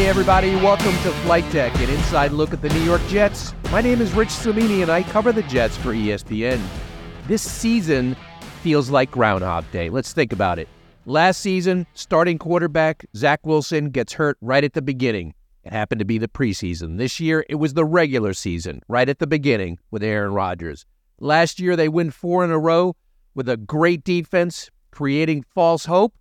Hey, everybody, welcome to Flight Deck, an inside look at the New York Jets. My name is Rich Cimini, and I cover the Jets for ESPN. This season feels like Groundhog Day. Let's think about it. Last season, starting quarterback Zach Wilson gets hurt right at the beginning. It happened to be the preseason. This year, it was the regular season, right at the beginning with Aaron Rodgers. Last year, they win four in a row with a great defense, creating false hope.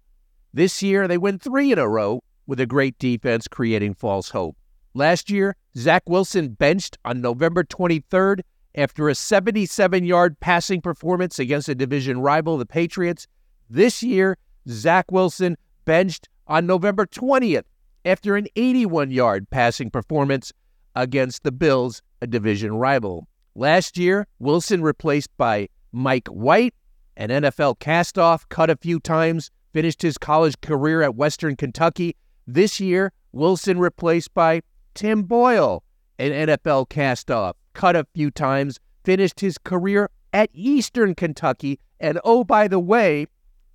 This year, they win three in a row with a great defense creating false hope. Last year, Zach Wilson benched on November 23rd after a 77 yard passing performance against a division rival, the Patriots. This year, Zach Wilson benched on November 20th after an 81 yard passing performance against the Bills, a division rival. Last year, Wilson replaced by Mike White, an NFL castoff, cut a few times, finished his college career at Western Kentucky, this year, Wilson replaced by Tim Boyle, an NFL castoff, cut a few times, finished his career at Eastern Kentucky. And oh, by the way,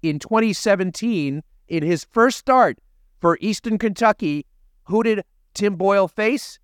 in 2017, in his first start for Eastern Kentucky, who did Tim Boyle face?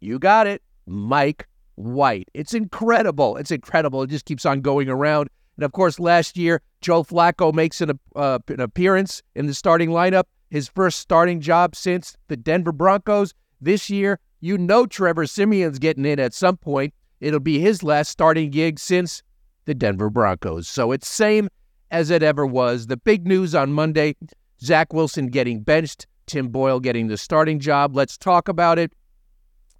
You got it, Mike White. It's incredible. It's incredible. It just keeps on going around. And of course, last year, Joe Flacco makes an, uh, an appearance in the starting lineup his first starting job since the Denver Broncos. This year, you know Trevor Siemian's getting in at some point. It'll be his last starting gig since the Denver Broncos. So it's same as it ever was. The big news on Monday, Zach Wilson getting benched, Tim Boyle getting the starting job. Let's talk about it.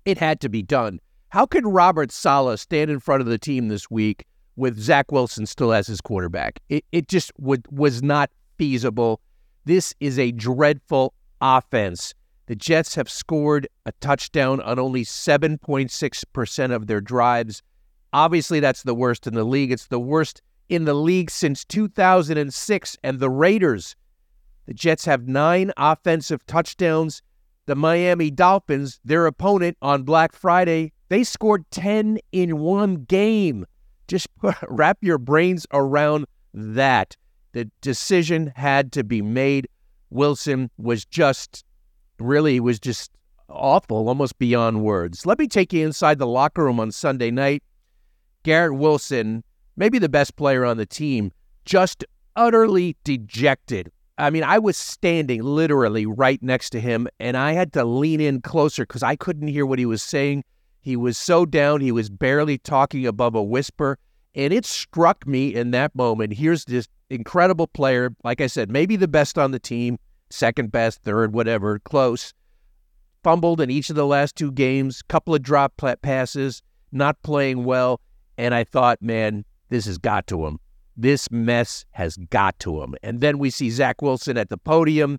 It had to be done. How could Robert Saleh stand in front of the team this week with Zach Wilson still as his quarterback? It, it just would, was not feasible. This is a dreadful offense. The Jets have scored a touchdown on only 7.6% of their drives. Obviously, that's the worst in the league. It's the worst in the league since 2006. And the Raiders, the Jets have nine offensive touchdowns. The Miami Dolphins, their opponent on Black Friday, they scored 10 in one game. Just wrap your brains around that. The decision had to be made. Wilson was just, really, was just awful, almost beyond words. Let me take you inside the locker room on Sunday night. Garrett Wilson, maybe the best player on the team, just utterly dejected. I mean, I was standing literally right next to him, and I had to lean in closer because I couldn't hear what he was saying. He was so down, he was barely talking above a whisper. And it struck me in that moment. Here's this incredible player. Like I said, maybe the best on the team, second best, third, whatever, close. Fumbled in each of the last two games, couple of drop passes, not playing well. And I thought, man, this has got to him. This mess has got to him. And then we see Zach Wilson at the podium.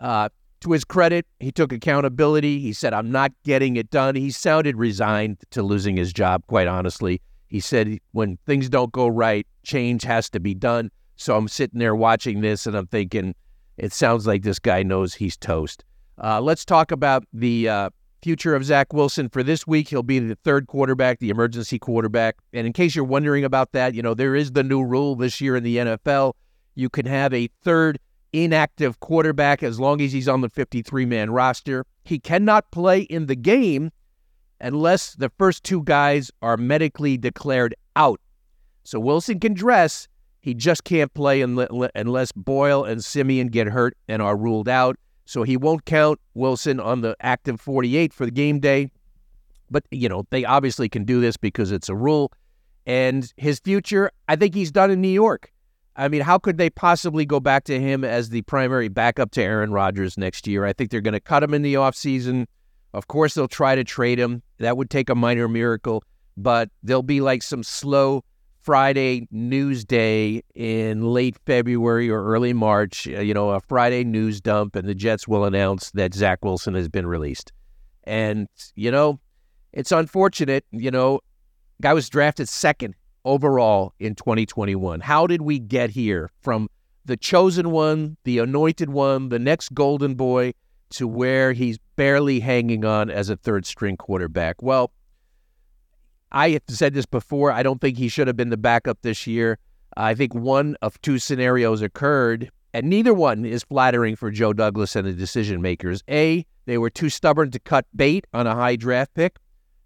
Uh, to his credit, he took accountability. He said, I'm not getting it done. He sounded resigned to losing his job, quite honestly. He said, when things don't go right, change has to be done. So I'm sitting there watching this and I'm thinking, it sounds like this guy knows he's toast. Uh, let's talk about the uh, future of Zach Wilson for this week. He'll be the third quarterback, the emergency quarterback. And in case you're wondering about that, you know, there is the new rule this year in the NFL. You can have a third inactive quarterback as long as he's on the 53 man roster. He cannot play in the game unless the first two guys are medically declared out. So Wilson can dress, he just can't play unless Boyle and Siemian get hurt and are ruled out. So he won't count Wilson on the active 48 for the game day. But, you know, they obviously can do this because it's a rule. And his future, I think he's done in New York. I mean, how could they possibly go back to him as the primary backup to Aaron Rodgers next year? I think they're going to cut him in the offseason. Of course, they'll try to trade him. That would take a minor miracle, but there'll be like some slow Friday news day in late February or early March, uh, you know, a Friday news dump, and the Jets will announce that Zach Wilson has been released. And, you know, it's unfortunate, you know, guy was drafted second overall in 2021. How did we get here from the chosen one, the anointed one, the next golden boy to where he's barely hanging on as a third string quarterback? Well, I have said this before. I don't think he should have been the backup this year. I think one of two scenarios occurred. And neither one is flattering for Joe Douglas and the decision makers. A, they were too stubborn to cut bait on a high draft pick.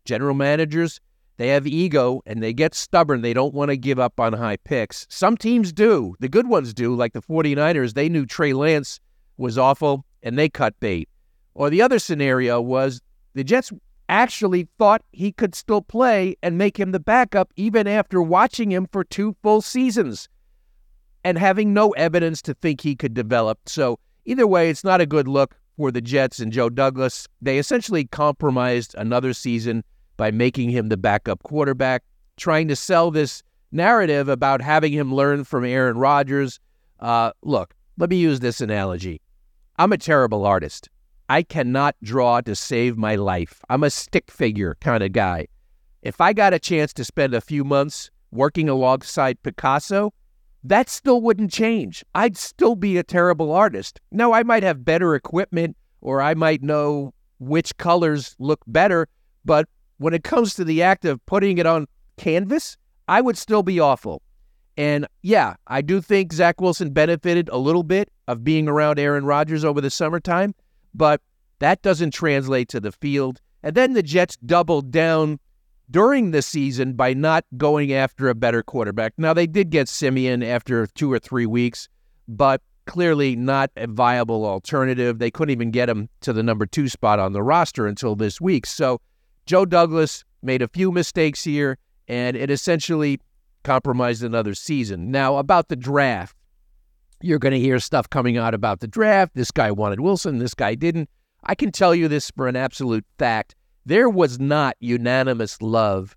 General managers, they have ego and they get stubborn. They don't want to give up on high picks. Some teams do. The good ones do, like the 49ers. They knew Trey Lance was awful and they cut bait. Or the other scenario was the Jets actually thought he could still play and make him the backup even after watching him for two full seasons and having no evidence to think he could develop. So, either way, it's not a good look for the Jets and Joe Douglas. They essentially compromised another season by making him the backup quarterback, trying to sell this narrative about having him learn from Aaron Rodgers. Uh, look, let me use this analogy. I'm a terrible artist. I cannot draw to save my life. I'm a stick figure kind of guy. If I got a chance to spend a few months working alongside Picasso, that still wouldn't change. I'd still be a terrible artist. Now, I might have better equipment or I might know which colors look better, but when it comes to the act of putting it on canvas, I would still be awful. And yeah, I do think Zach Wilson benefited a little bit of being around Aaron Rodgers over the summertime, but that doesn't translate to the field. And then the Jets doubled down during the season by not going after a better quarterback. Now, they did get Siemian after two or three weeks, but clearly not a viable alternative. They couldn't even get him to the number two spot on the roster until this week. So Joe Douglas made a few mistakes here, and it essentially compromised another season. Now, about the draft, you're going to hear stuff coming out about the draft. This guy wanted Wilson, this guy didn't. I can tell you this for an absolute fact. There was not unanimous love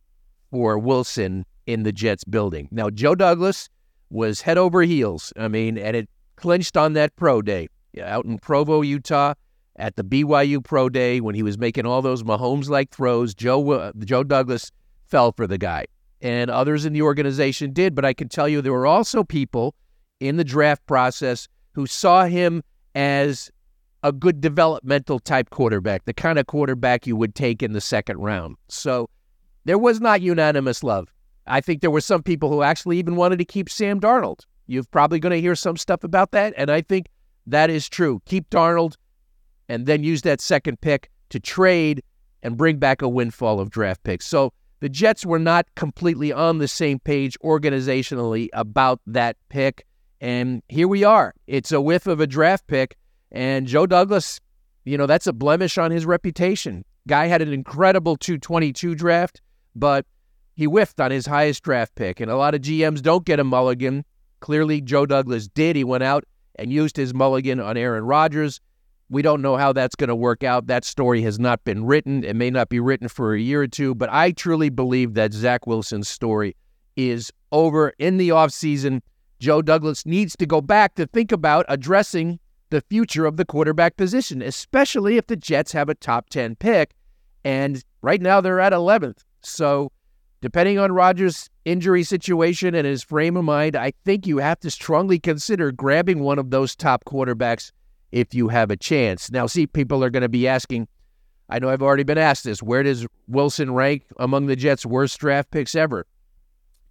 for Wilson in the Jets building. Now, Joe Douglas was head over heels. I mean, and it clinched on that pro day out in Provo, Utah at the BYU Pro Day when he was making all those Mahomes-like throws. Joe uh, Joe Douglas fell for the guy, and others in the organization did. But I can tell you there were also people in the draft process who saw him as a good developmental type quarterback, the kind of quarterback you would take in the second round. So there was not unanimous love. I think there were some people who actually even wanted to keep Sam Darnold. You're probably going to hear some stuff about that, and I think that is true. Keep Darnold and then use that second pick to trade and bring back a windfall of draft picks. So the Jets were not completely on the same page organizationally about that pick. And here we are. It's a whiff of a draft pick. And Joe Douglas, you know, that's a blemish on his reputation. Guy had an incredible 222 draft, but he whiffed on his highest draft pick. And a lot of GMs don't get a mulligan. Clearly, Joe Douglas did. He went out and used his mulligan on Aaron Rodgers. We don't know how that's going to work out. That story has not been written. It may not be written for a year or two, but I truly believe that Zach Wilson's story is over in the offseason. Joe Douglas needs to go back to think about addressing the future of the quarterback position, especially if the Jets have a top 10 pick. And right now they're at 11th. So, depending on Rodgers' injury situation and his frame of mind, I think you have to strongly consider grabbing one of those top quarterbacks if you have a chance. Now, see, people are going to be asking, I know I've already been asked this, where does Wilson rank among the Jets' worst draft picks ever?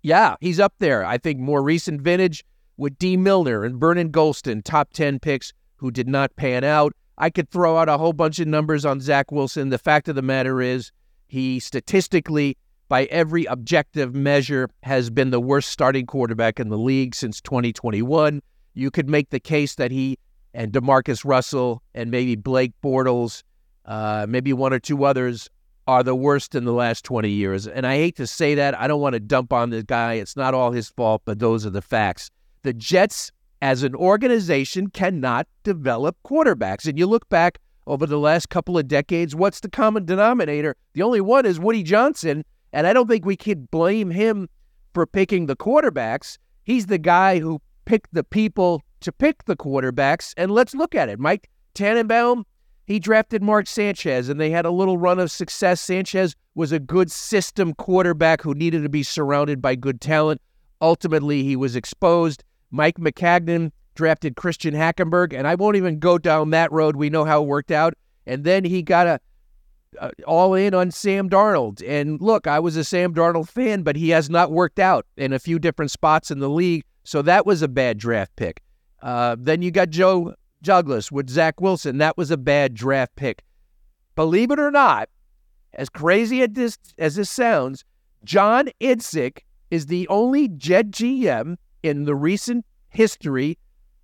Yeah, he's up there. I think more recent vintage with Dee Milliner and Vernon Gholston, top 10 picks who did not pan out. I could throw out a whole bunch of numbers on Zach Wilson. The fact of the matter is, he statistically, by every objective measure, has been the worst starting quarterback in the league since 2021. You could make the case that he and JaMarcus Russell and maybe Blake Bortles, uh, maybe one or two others are the worst in the last 20 years. And I hate to say that. I don't want to dump on the guy. It's not all his fault, but those are the facts. The Jets, as an organization, cannot develop quarterbacks. And you look back over the last couple of decades, what's the common denominator? The only one is Woody Johnson. And I don't think we can blame him for picking the quarterbacks. He's the guy who picked the people to pick the quarterbacks. And let's look at it. Mike Tannenbaum, he drafted Mark Sanchez, and they had a little run of success. Sanchez was a good system quarterback who needed to be surrounded by good talent. Ultimately, he was exposed. Mike Maccagnan drafted Christian Hackenberg, and I won't even go down that road. We know how it worked out. And then he got a uh, all in on Sam Darnold. And look, I was a Sam Darnold fan, but he has not worked out in a few different spots in the league. So that was a bad draft pick. Uh, then you got Joe Douglas with Zach Wilson. That was a bad draft pick. Believe it or not, as crazy as this, as this sounds, John Idzik is the only Jet GM in the recent history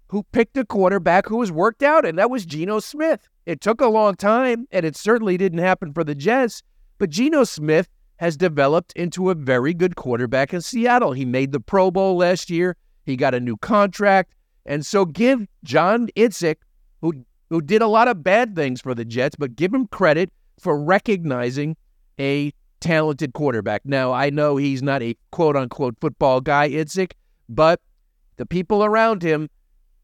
who picked a quarterback who was worked out, and that was Geno Smith. It took a long time, and it certainly didn't happen for the Jets, but Geno Smith has developed into a very good quarterback in Seattle. He made the Pro Bowl last year. He got a new contract. And so give John Idzik, who who did a lot of bad things for the Jets, but give him credit for recognizing a talented quarterback. Now, I know he's not a quote unquote football guy, Idzik, but the people around him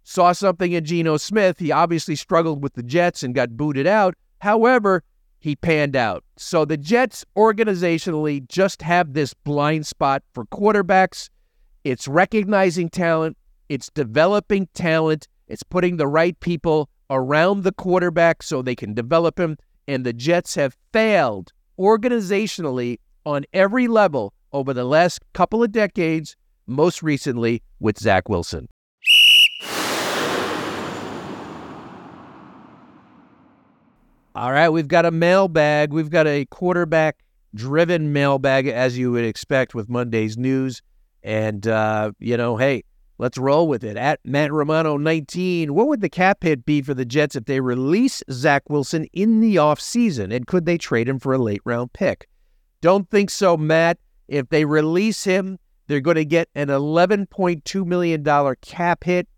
saw something in Geno Smith. He obviously struggled with the Jets and got booted out. However, he panned out. So the Jets organizationally just have this blind spot for quarterbacks. It's recognizing talent, it's developing talent, it's putting the right people around the quarterback so they can develop him. And the Jets have failed organizationally on every level over the last couple of decades, most recently with Zach Wilson. All right, we've got a mailbag. We've got a quarterback driven mailbag, as you would expect with Monday's news. And, uh, you know, hey, let's roll with it. At Matt Romano 19, what would the cap hit be for the Jets if they release Zach Wilson in the offseason? And could they trade him for a late round pick? Don't think so, Matt. If they release him, they're going to get an $11.2 million cap hit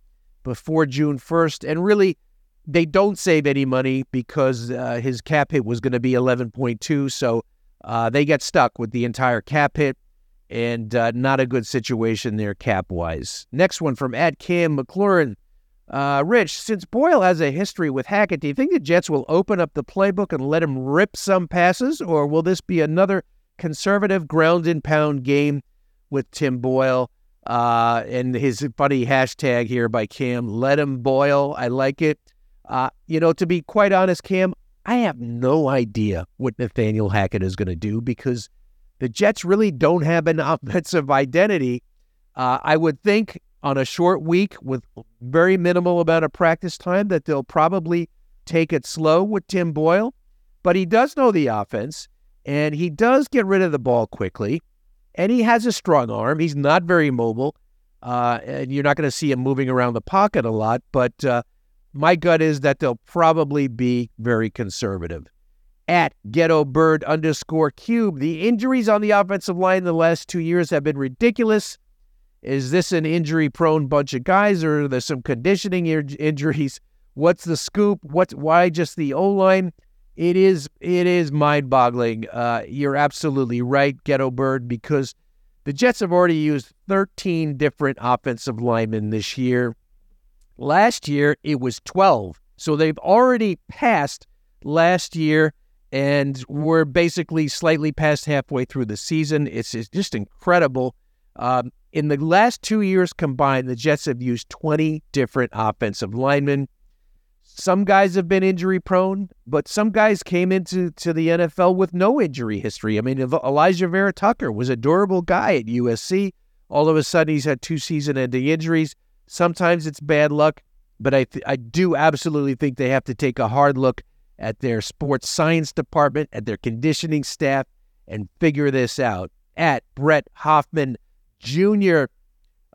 before June 1st. And really, they don't save any money because uh, his cap hit was going to be 11.2. So uh, they get stuck with the entire cap hit and uh, not a good situation there cap wise. Next one from at Cam McLaurin. Uh, Rich, since Boyle has a history with Hackett, do you think the Jets will open up the playbook and let him rip some passes, or will this be another conservative ground and pound game with Tim Boyle? Uh, and his funny hashtag here by Cam, let him boil. I like it. Uh, you know, to be quite honest, Cam, I have no idea what Nathaniel Hackett is going to do because the Jets really don't have an offensive identity. Uh, I would think on a short week with very minimal amount of practice time that they'll probably take it slow with Tim Boyle, but he does know the offense and he does get rid of the ball quickly and he has a strong arm. He's not very mobile, uh, and you're not going to see him moving around the pocket a lot, but uh, my gut is that they'll probably be very conservative. At ghetto bird underscore cube, the injuries on the offensive line in the last two years have been ridiculous. Is this an injury prone bunch of guys or are there some conditioning injuries? What's the scoop? What's why just the O line? It is it is mind boggling. Uh, you're absolutely right, ghetto bird, because the Jets have already used 13 different offensive linemen this year. Last year, it was 12. So they've already passed last year, and we're basically slightly past halfway through the season. It's, it's just incredible. Um, in the last two years combined, the Jets have used 20 different offensive linemen. Some guys have been injury prone, but some guys came into to the NFL with no injury history. I mean, Alijah Vera-Tucker was a durable guy at USC. All of a sudden, he's had two season ending injuries. Sometimes it's bad luck, but I, th- I do absolutely think they have to take a hard look at their sports science department, at their conditioning staff, and figure this out. At Brett Hoffman Jr.,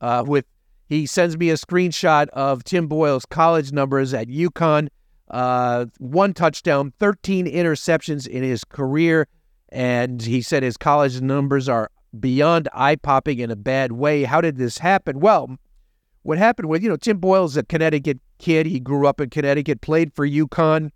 uh, with he sends me a screenshot of Tim Boyle's college numbers at UConn. Uh, one touchdown, 13 interceptions in his career. And he said his college numbers are beyond eye popping in a bad way. How did this happen? Well, what happened was, you know, Tim Boyle's a Connecticut kid. He grew up in Connecticut, played for UConn,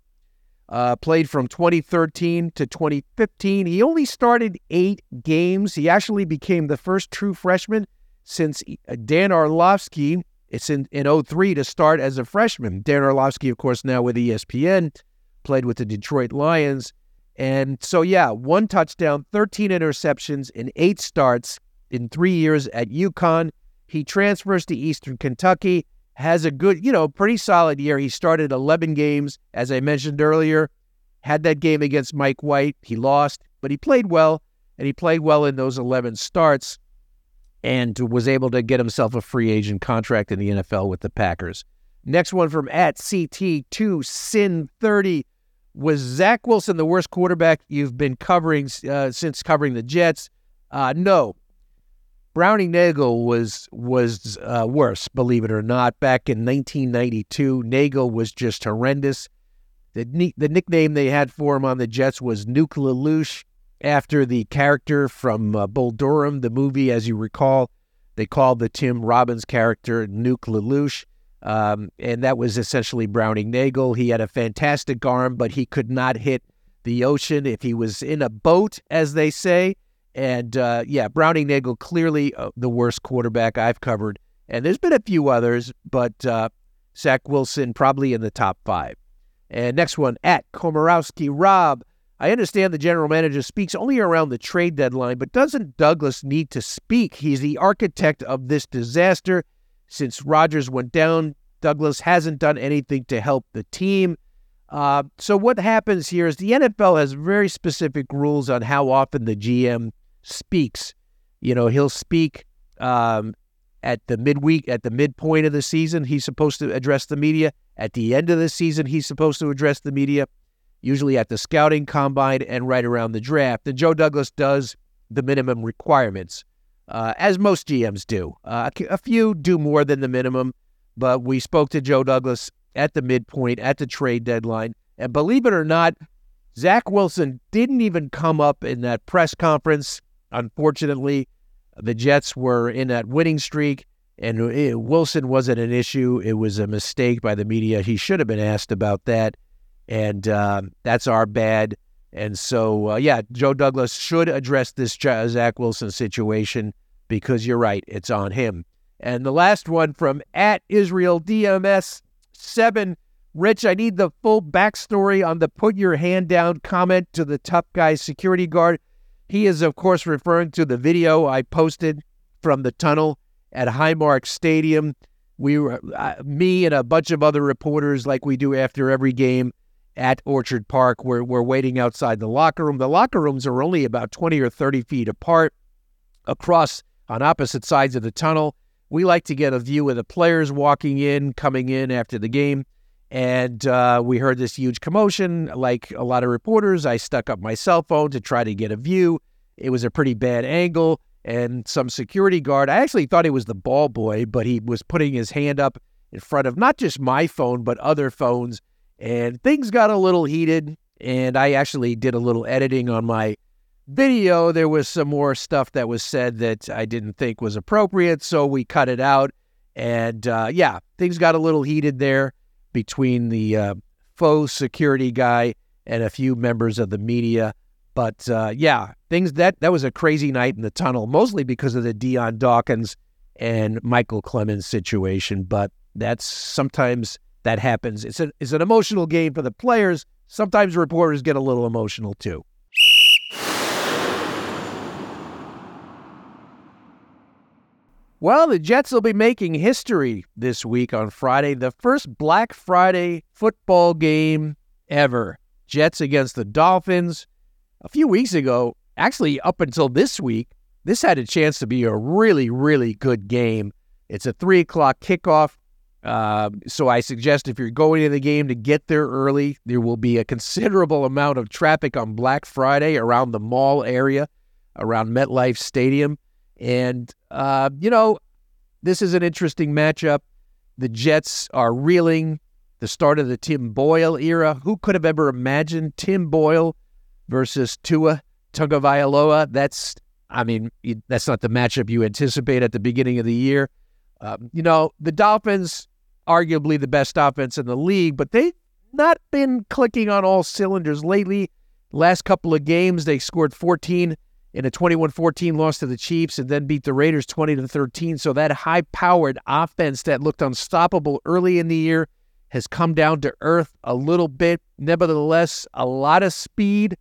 uh, played from 2013 to 2015. He only started eight games. He actually became the first true freshman since uh, Dan Orlovsky. It's in, in 03 to start as a freshman. Dan Orlovsky, of course, now with ESPN, played with the Detroit Lions. And so, yeah, one touchdown, 13 interceptions in eight starts in three years at UConn. He transfers to Eastern Kentucky, has a good, you know, pretty solid year. He started 11 games, as I mentioned earlier. Had that game against Mike White. He lost, but he played well, and he played well in those 11 starts and was able to get himself a free agent contract in the NFL with the Packers. Next one from at CT2Sin30. Was Zach Wilson the worst quarterback you've been covering uh, since covering the Jets? Uh, no. Browning Nagle was was uh, worse, believe it or not. Back in 1992, Nagle was just horrendous. The, the nickname they had for him on the Jets was Nuke LaLoosh, after the character from uh, Bull Durham, the movie, as you recall. They called the Tim Robbins character Nuke LaLoosh. Um, and that was essentially Browning Nagle. He had a fantastic arm, but he could not hit the ocean if he was in a boat, as they say. And uh, yeah, Browning Nagle clearly uh, the worst quarterback I've covered. And there's been a few others, but uh, Zach Wilson probably in the top five. And next one at Komorowski Rob. I understand the general manager speaks only around the trade deadline, but doesn't Douglas need to speak? He's the architect of this disaster. Since Rodgers went down, Douglas hasn't done anything to help the team. Uh, so, what happens here is the NFL has very specific rules on how often the GM speaks. You know, he'll speak um, at the midweek, at the midpoint of the season, he's supposed to address the media. At the end of the season, he's supposed to address the media, usually at the scouting combine and right around the draft. And Joe Douglas does the minimum requirements uh, as most GMs do. Uh, a few do more than the minimum, but we spoke to Joe Douglas at the midpoint, at the trade deadline. And believe it or not, Zach Wilson didn't even come up in that press conference. Unfortunately, the Jets were in that winning streak, and it, Wilson wasn't an issue. It was a mistake by the media. He should have been asked about that, and uh, that's our bad. And so, uh, yeah, Joe Douglas should address this Zach Wilson situation because you're right, it's on him. And the last one from at Israel DMS seven. Rich, I need the full backstory on the put your hand down comment to the tough guy security guard. He is, of course, referring to the video I posted from the tunnel at Highmark Stadium. We were, uh, me and a bunch of other reporters, like we do after every game, at Orchard Park. We're, we're waiting outside the locker room. The locker rooms are only about 20 or 30 feet apart across on opposite sides of the tunnel. We like to get a view of the players walking in, coming in after the game. And uh, we heard this huge commotion. Like a lot of reporters, I stuck up my cell phone to try to get a view. It was a pretty bad angle. And some security guard, I actually thought it was the ball boy, but he was putting his hand up in front of not just my phone, but other phones and things got a little heated. And I actually did a little editing on my video. There was some more stuff that was said that I didn't think was appropriate. So we cut it out. And uh, yeah, things got a little heated there between the uh, faux security guy and a few members of the media. But uh, yeah, things that that was a crazy night in the tunnel, mostly because of the Dion Dawkins and Micheal Clemons situation. But that's sometimes that happens. It's an, it's an emotional game for the players. Sometimes reporters get a little emotional too. Well, the Jets will be making history this week on Friday, the first Black Friday football game ever. Jets against the Dolphins. A few weeks ago, actually up until this week, this had a chance to be a really, really good game. It's a three o'clock kickoff. Uh, so I suggest if you're going to the game to get there early, there will be a considerable amount of traffic on Black Friday around the mall area, around MetLife Stadium. And, uh, you know, this is an interesting matchup. The Jets are reeling. The start of the Tim Boyle era. Who could have ever imagined Tim Boyle versus Tua Tagovailoa? That's, I mean, that's not the matchup you anticipate at the beginning of the year. Um, you know, the Dolphins arguably the best offense in the league, but they've not been clicking on all cylinders lately. Last couple of games, they scored 14 in a 21-14 loss to the Chiefs and then beat the Raiders 20 to 13. So that high-powered offense that looked unstoppable early in the year has come down to earth a little bit. Nevertheless, a lot of speed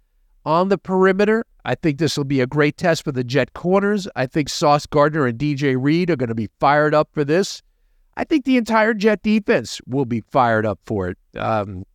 on the perimeter. I think this will be a great test for the Jet corners. I think Sauce Gardner and DJ Reed are going to be fired up for this. I think the entire Jet defense will be fired up for it. Um,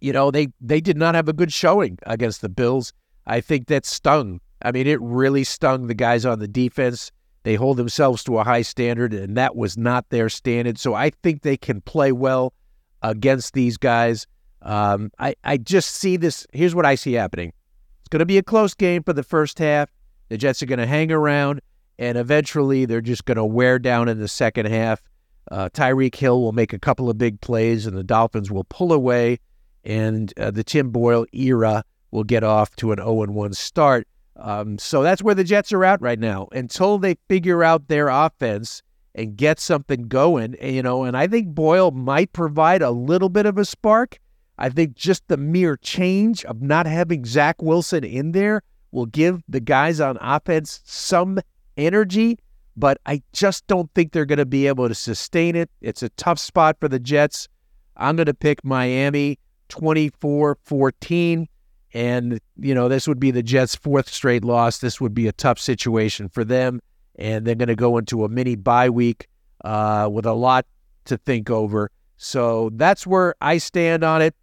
you know, they they did not have a good showing against the Bills. I think that stung. I mean, it really stung the guys on the defense. They hold themselves to a high standard, and that was not their standard. So I think they can play well against these guys. Um, I, I just see this. Here's what I see happening it's going to be a close game for the first half. The Jets are going to hang around, and eventually they're just going to wear down in the second half. Uh, Tyreek Hill will make a couple of big plays, and the Dolphins will pull away, and uh, the Tim Boyle era will get off to an 0 1 start. Um, so that's where the Jets are at right now. Until they figure out their offense and get something going, you know, and I think Boyle might provide a little bit of a spark. I think just the mere change of not having Zach Wilson in there will give the guys on offense some energy, but I just don't think they're going to be able to sustain it. It's a tough spot for the Jets. I'm going to pick Miami 24 14. And, you know, this would be the Jets' fourth straight loss. This would be a tough situation for them. And they're going to go into a mini bye week uh, with a lot to think over. So that's where I stand on it.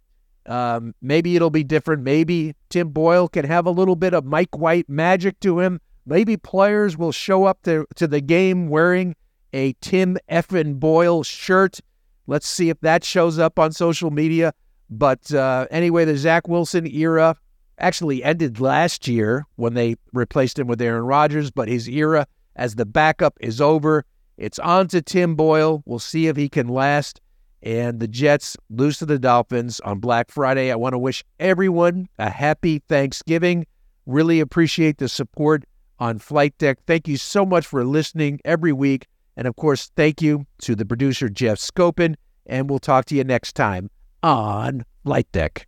Um, maybe it'll be different. Maybe Tim Boyle can have a little bit of Mike White magic to him. Maybe players will show up to, to the game wearing a Tim Effin Boyle shirt. Let's see if that shows up on social media. But uh, anyway, the Zach Wilson era actually ended last year when they replaced him with Aaron Rodgers, but his era as the backup is over. It's on to Tim Boyle. We'll see if he can last. And the Jets lose to the Dolphins on Black Friday. I want to wish everyone a happy Thanksgiving. Really appreciate the support on Flight Deck. Thank you so much for listening every week. And of course, thank you to the producer, Jeff Scopin. And we'll talk to you next time on Light Deck.